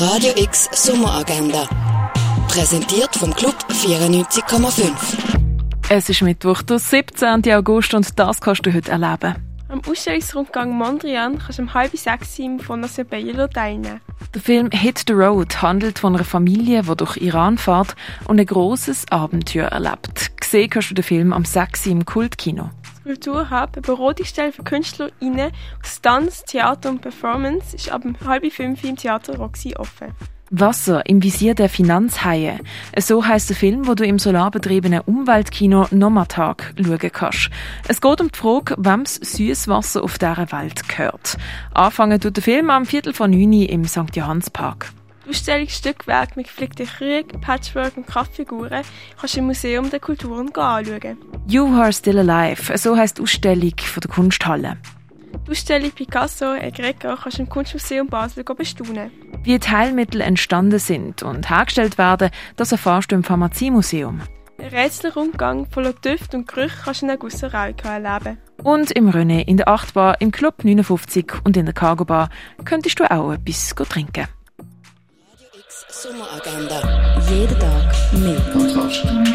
Radio X Sommeragenda. Präsentiert vom Club 94,5. Es ist Mittwoch, der 17. August und das kannst du heute erleben. Am Ausstellungsrundgang Mondrian kannst du um halb sechs im Fondation Bayerlo teilnehmen. Der Film Hit the Road handelt von einer Familie, die durch Iran fährt und ein großes Abenteuer erlebt. Gesehen kannst du den Film am 6 im Kultkino. Kulturhub, eine Beratungsstelle für KünstlerInnen aus Tanz, Theater und Performance, ist ab halb fünf im Theater Roxy offen. Wasser im Visier der Finanzhaie. So heißt der Film, wo du im solarbetriebenen Umweltkino Nomatag schauen kannst. Es geht um die Frage, wem Süßwasser auf dieser Welt gehört. Anfangen tut der Film am Viertel von neun im St. Johanns Park. Die Ausstellung Stückwerk mit geflickten Krieg, Patchwork und Kraftfiguren kannst du im Museum der Kulturen anschauen. You Are Still Alive, so heisst die Ausstellung von der Kunsthalle. Die Ausstellung Picasso El Greco kannst du im Kunstmuseum Basel bestaunen. Wie Teilmittel entstanden sind und hergestellt werden, das erfährst du im Pharmaziemuseum. Ein Rätselrundgang voller Düfte und Gerüche kannst du in der Gusserei erleben. Und im René, in der Achtbar, im Club 59 und in der Cargo Bar könntest du auch etwas trinken. Radio X Sommeragenda. Jeden Tag mehr. Kontrast.